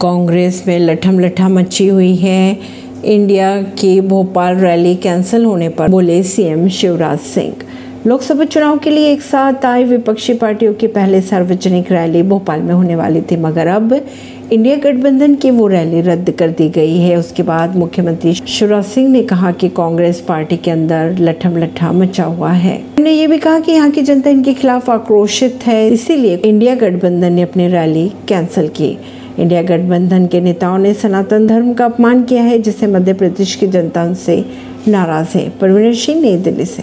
कांग्रेस में लठम लठा मची हुई है। इंडिया की भोपाल रैली कैंसिल होने पर बोले सीएम शिवराज सिंह। लोकसभा चुनाव के लिए एक साथ आई विपक्षी पार्टियों की पहले सार्वजनिक रैली भोपाल में होने वाली थी, मगर अब इंडिया गठबंधन की वो रैली रद्द कर दी गई है। उसके बाद मुख्यमंत्री शिवराज सिंह ने कहा कि कांग्रेस पार्टी के अंदर लठम लठा मचा हुआ है। उन्होंने ये भी कहा कि यहाँ की जनता इनके खिलाफ आक्रोशित है, इसीलिए इंडिया गठबंधन ने अपनी रैली कैंसिल की। इंडिया गठबंधन के नेताओं ने सनातन धर्म का अपमान किया है, जिससे मध्य प्रदेश की जनता उनसे नाराज़ है। परवीन सिंह, नई दिल्ली से।